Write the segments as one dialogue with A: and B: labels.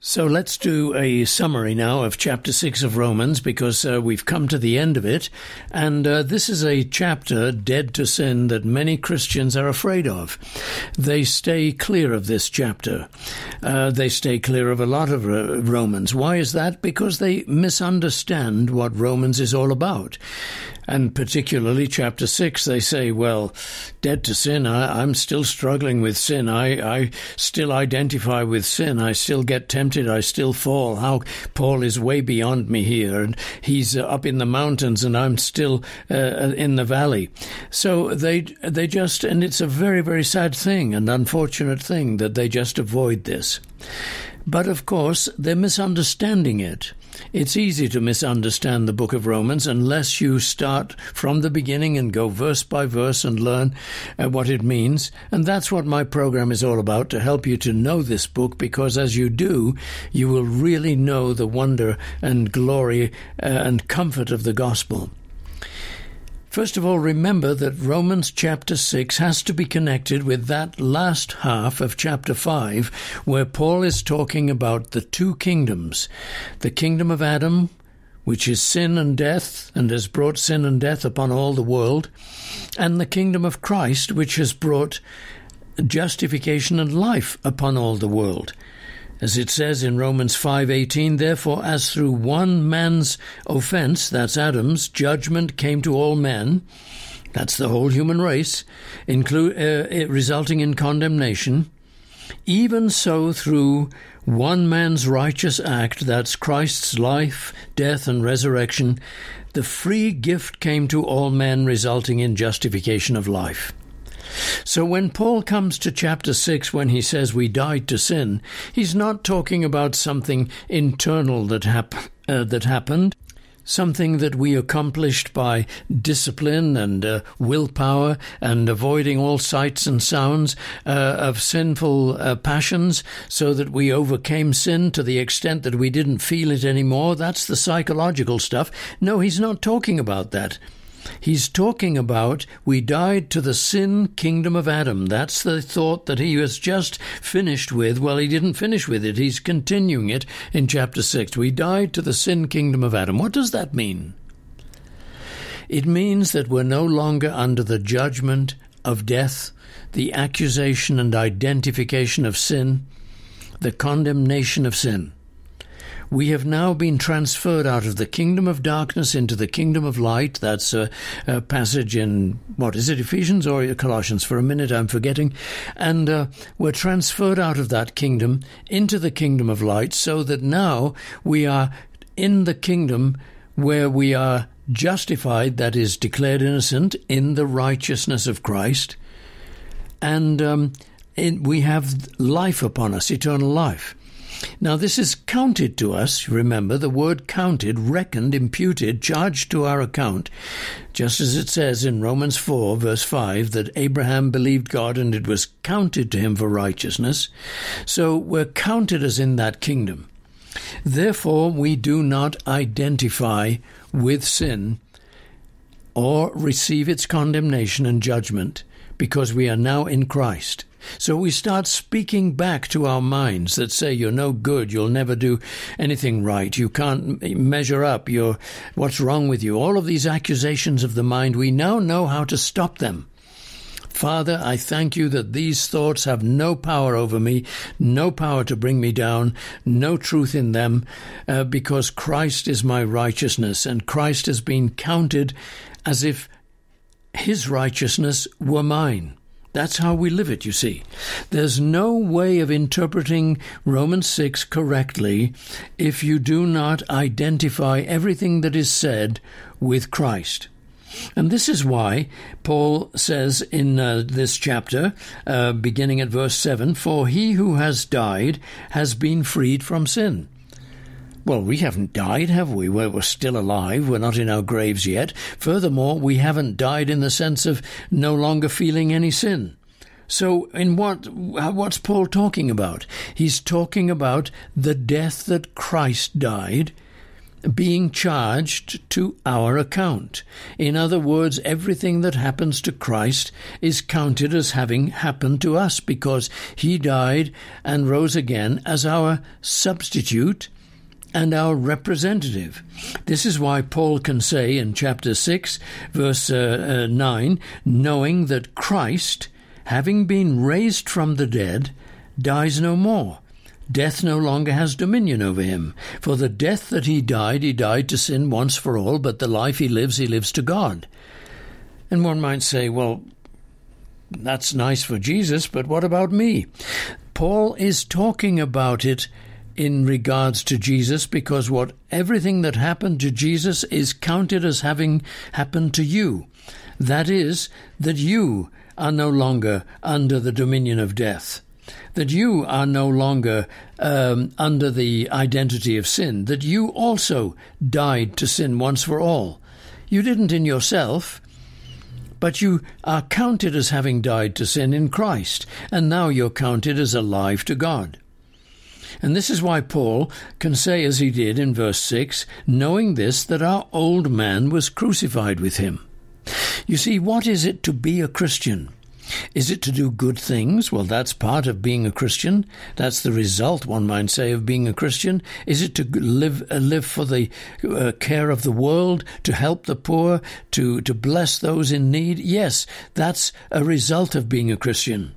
A: So let's do a summary now of chapter 6 of Romans because uh, we've come to the end of it. And uh, this is a chapter, Dead to Sin, that many Christians are afraid of. They stay clear of this chapter. Uh, they stay clear of a lot of uh, Romans. Why is that? Because they misunderstand what Romans is all about. And particularly chapter 6, they say, well, dead to sin, I, am still struggling with sin. I, I still identify with sin. I still get tempted. I still fall. How Paul is way beyond me here. And he's uh, up in the mountains and I'm still uh, uh, in the valley. So they, they just, and it's a very, very sad thing and unfortunate thing that they just avoid this. But of course, they're misunderstanding it. It's easy to misunderstand the book of Romans unless you start from the beginning and go verse by verse and learn uh, what it means. And that's what my program is all about to help you to know this book because as you do, you will really know the wonder and glory uh, and comfort of the gospel. First of all, remember that Romans chapter 6 has to be connected with that last half of chapter 5, where Paul is talking about the two kingdoms the kingdom of Adam, which is sin and death, and has brought sin and death upon all the world, and the kingdom of Christ, which has brought justification and life upon all the world. As it says in Romans 5:18, therefore as through one man's offense, that's Adam's, judgment came to all men, that's the whole human race, include, uh, resulting in condemnation, even so through one man's righteous act, that's Christ's life, death, and resurrection, the free gift came to all men, resulting in justification of life. So when Paul comes to chapter 6, when he says we died to sin, he's not talking about something internal that, hap- uh, that happened something that we accomplished by discipline and uh, willpower and avoiding all sights and sounds uh, of sinful uh, passions so that we overcame sin to the extent that we didn't feel it anymore. That's the psychological stuff. No, he's not talking about that. He's talking about we died to the sin kingdom of Adam. That's the thought that he has just finished with. Well, he didn't finish with it. He's continuing it in chapter 6. We died to the sin kingdom of Adam. What does that mean? It means that we're no longer under the judgment of death, the accusation and identification of sin, the condemnation of sin we have now been transferred out of the kingdom of darkness into the kingdom of light. That's a, a passage in, what is it, Ephesians or Colossians? For a minute, I'm forgetting. And uh, we're transferred out of that kingdom into the kingdom of light so that now we are in the kingdom where we are justified, that is, declared innocent in the righteousness of Christ. And um, we have life upon us, eternal life. Now, this is counted to us. Remember, the word counted, reckoned, imputed, charged to our account, just as it says in Romans 4, verse 5, that Abraham believed God and it was counted to him for righteousness. So we're counted as in that kingdom. Therefore, we do not identify with sin or receive its condemnation and judgment because we are now in Christ. So we start speaking back to our minds that say you're no good, you'll never do anything right, you can't measure up, you're what's wrong with you. All of these accusations of the mind, we now know how to stop them. Father, I thank you that these thoughts have no power over me, no power to bring me down, no truth in them, uh, because Christ is my righteousness, and Christ has been counted as if his righteousness were mine. That's how we live it, you see. There's no way of interpreting Romans 6 correctly if you do not identify everything that is said with Christ. And this is why Paul says in uh, this chapter, uh, beginning at verse 7 For he who has died has been freed from sin. Well, we haven't died, have we? We're, we're still alive. We're not in our graves yet. Furthermore, we haven't died in the sense of no longer feeling any sin. So, in what uh, what's Paul talking about? He's talking about the death that Christ died being charged to our account. In other words, everything that happens to Christ is counted as having happened to us because he died and rose again as our substitute and our representative. This is why Paul can say in chapter 6, verse uh, uh, 9, knowing that Christ, having been raised from the dead, dies no more. Death no longer has dominion over him. For the death that he died, he died to sin once for all, but the life he lives, he lives to God. And one might say, well, that's nice for Jesus, but what about me? Paul is talking about it in regards to Jesus because what everything that happened to Jesus is counted as having happened to you. That is, that you are no longer under the dominion of death that you are no longer um, under the identity of sin, that you also died to sin once for all. You didn't in yourself, but you are counted as having died to sin in Christ, and now you're counted as alive to God. And this is why Paul can say, as he did in verse 6, knowing this, that our old man was crucified with him. You see, what is it to be a Christian? Is it to do good things? Well, that's part of being a Christian. That's the result, one might say, of being a Christian. Is it to live uh, live for the uh, care of the world, to help the poor, to to bless those in need? Yes, that's a result of being a Christian.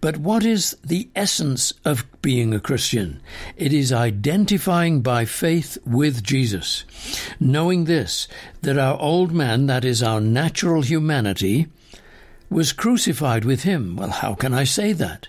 A: But what is the essence of being a Christian? It is identifying by faith with Jesus, knowing this, that our old man, that is our natural humanity, was crucified with him. Well, how can I say that?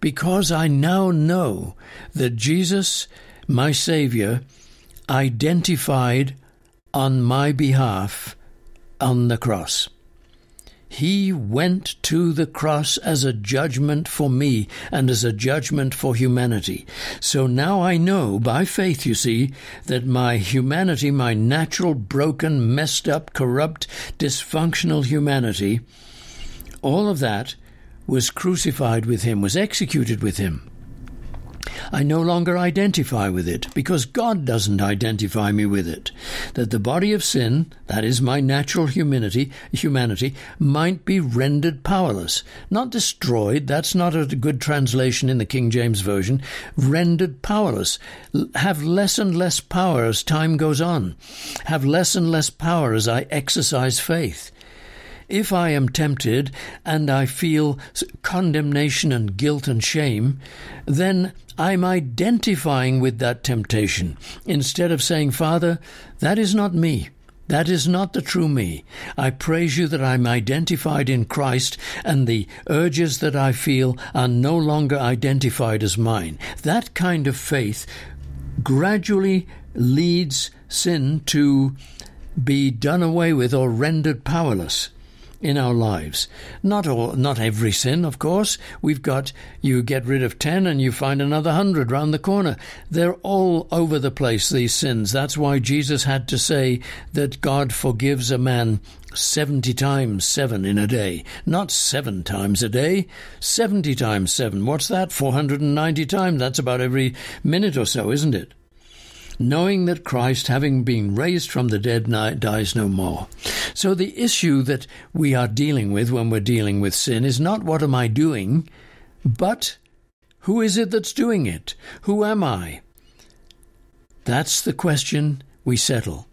A: Because I now know that Jesus, my Savior, identified on my behalf on the cross. He went to the cross as a judgment for me and as a judgment for humanity. So now I know, by faith, you see, that my humanity, my natural, broken, messed up, corrupt, dysfunctional humanity, all of that was crucified with him, was executed with him. I no longer identify with it because God doesn't identify me with it. That the body of sin, that is my natural humanity, humanity, might be rendered powerless. Not destroyed, that's not a good translation in the King James Version. Rendered powerless. Have less and less power as time goes on. Have less and less power as I exercise faith. If I am tempted and I feel condemnation and guilt and shame, then I'm identifying with that temptation instead of saying, Father, that is not me. That is not the true me. I praise you that I'm identified in Christ and the urges that I feel are no longer identified as mine. That kind of faith gradually leads sin to be done away with or rendered powerless in our lives. Not all, not every sin, of course. We've got you get rid of ten and you find another hundred round the corner. They're all over the place. These sins. That's why Jesus had to say that God forgives a man 70 times 7 in a day. Not 7 times a day, 70 times 7. What's that? 490 times. That's about every minute or so, isn't it? Knowing that Christ, having been raised from the dead, dies no more. So the issue that we are dealing with when we're dealing with sin is not what am I doing, but who is it that's doing it? Who am I? That's the question we settle.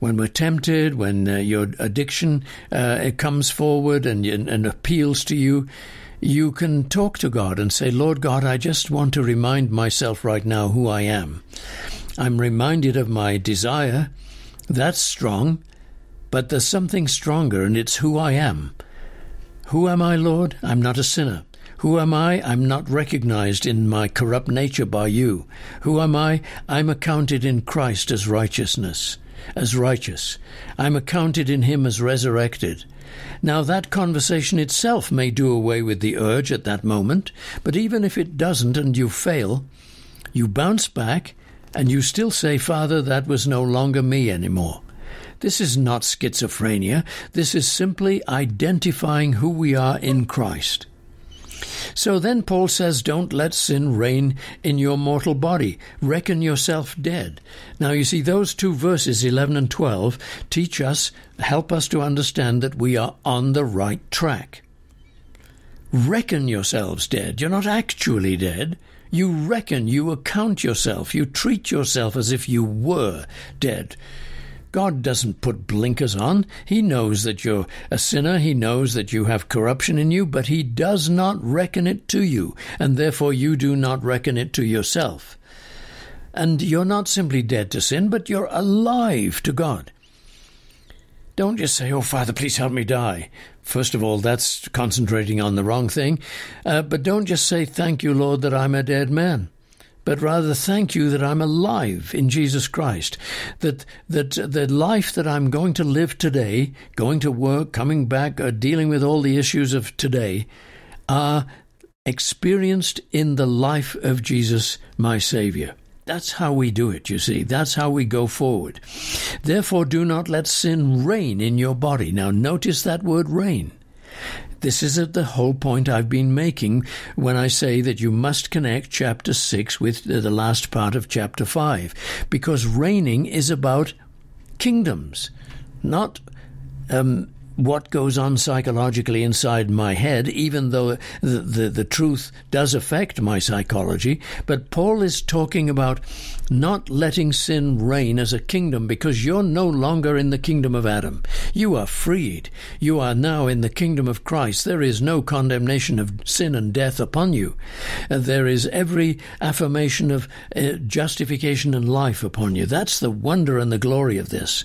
A: When we're tempted, when uh, your addiction uh, comes forward and, and appeals to you, you can talk to God and say, Lord God, I just want to remind myself right now who I am. I'm reminded of my desire. That's strong, but there's something stronger, and it's who I am. Who am I, Lord? I'm not a sinner. Who am I? I'm not recognized in my corrupt nature by you. Who am I? I'm accounted in Christ as righteousness, as righteous. I'm accounted in Him as resurrected. Now, that conversation itself may do away with the urge at that moment, but even if it doesn't and you fail, you bounce back and you still say, Father, that was no longer me anymore. This is not schizophrenia. This is simply identifying who we are in Christ. So then Paul says, Don't let sin reign in your mortal body. Reckon yourself dead. Now you see, those two verses, 11 and 12, teach us, help us to understand that we are on the right track. Reckon yourselves dead. You're not actually dead. You reckon, you account yourself, you treat yourself as if you were dead. God doesn't put blinkers on. He knows that you're a sinner. He knows that you have corruption in you, but He does not reckon it to you, and therefore you do not reckon it to yourself. And you're not simply dead to sin, but you're alive to God. Don't just say, Oh, Father, please help me die. First of all, that's concentrating on the wrong thing. Uh, but don't just say, Thank you, Lord, that I'm a dead man. But rather, thank you that I'm alive in Jesus Christ. That, that the life that I'm going to live today, going to work, coming back, uh, dealing with all the issues of today, are experienced in the life of Jesus, my Savior. That's how we do it, you see. That's how we go forward. Therefore, do not let sin reign in your body. Now, notice that word reign. This is the whole point I've been making when I say that you must connect chapter 6 with the last part of chapter 5, because reigning is about kingdoms, not um, what goes on psychologically inside my head, even though the, the, the, truth does affect my psychology. But Paul is talking about not letting sin reign as a kingdom because you're no longer in the kingdom of Adam. You are freed. You are now in the kingdom of Christ. There is no condemnation of sin and death upon you. There is every affirmation of uh, justification and life upon you. That's the wonder and the glory of this.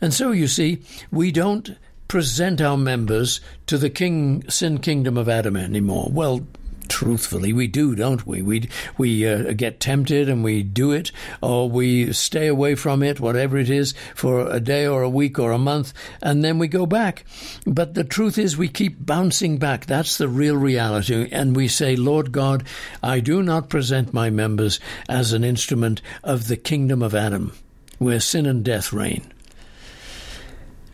A: And so you see, we don't present our members to the king sin kingdom of Adam anymore. Well, truthfully, we do, don't we? We we uh, get tempted and we do it, or we stay away from it, whatever it is, for a day or a week or a month, and then we go back. But the truth is, we keep bouncing back. That's the real reality, and we say, Lord God, I do not present my members as an instrument of the kingdom of Adam, where sin and death reign.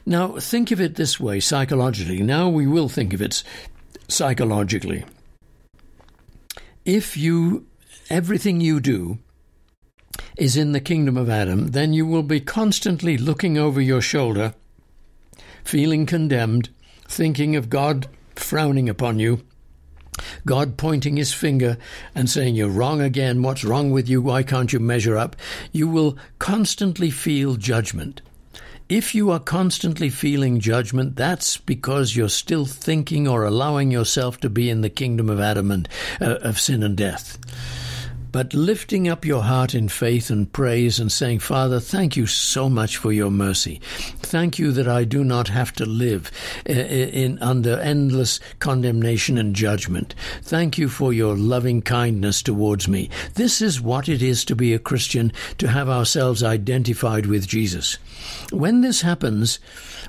A: Now, think of it this way psychologically. Now we will think of it psychologically. If you, everything you do, is in the kingdom of Adam, then you will be constantly looking over your shoulder, feeling condemned, thinking of God frowning upon you, God pointing his finger and saying, You're wrong again. What's wrong with you? Why can't you measure up? You will constantly feel judgment. If you are constantly feeling judgment, that's because you're still thinking or allowing yourself to be in the kingdom of Adam and uh, of sin and death. But lifting up your heart in faith and praise and saying, Father, thank you so much for your mercy. Thank you that I do not have to live uh, in, under endless condemnation and judgment. Thank you for your loving kindness towards me. This is what it is to be a Christian, to have ourselves identified with Jesus. When this happens,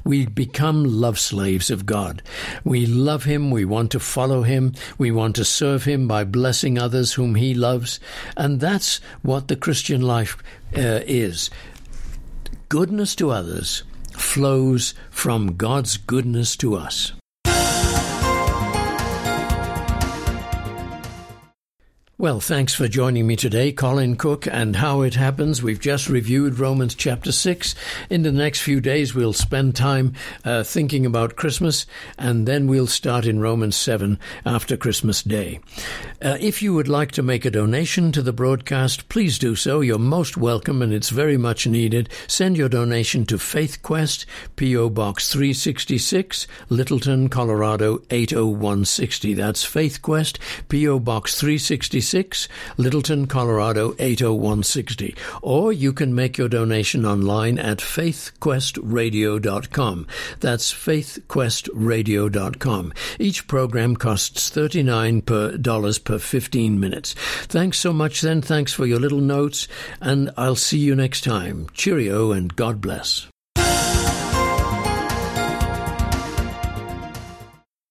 A: we become love slaves of God. We love Him, we want to follow Him, we want to serve Him by blessing others whom He loves, and that's what the Christian life uh, is. Goodness to others flows from God's goodness to us. Well, thanks for joining me today, Colin Cook, and how it happens. We've just reviewed Romans chapter 6. In the next few days, we'll spend time uh, thinking about Christmas, and then we'll start in Romans 7 after Christmas Day. Uh, if you would like to make a donation to the broadcast, please do so. You're most welcome, and it's very much needed. Send your donation to Faith Quest, P.O. Box 366, Littleton, Colorado 80160. That's Faith Quest, P.O. Box 366. 6, Littleton, Colorado 80160. Or you can make your donation online at faithquestradio.com. That's faithquestradio.com. Each program costs 39 per, dollars per 15 minutes. Thanks so much then. Thanks for your little notes, and I'll see you next time. Cheerio and God bless.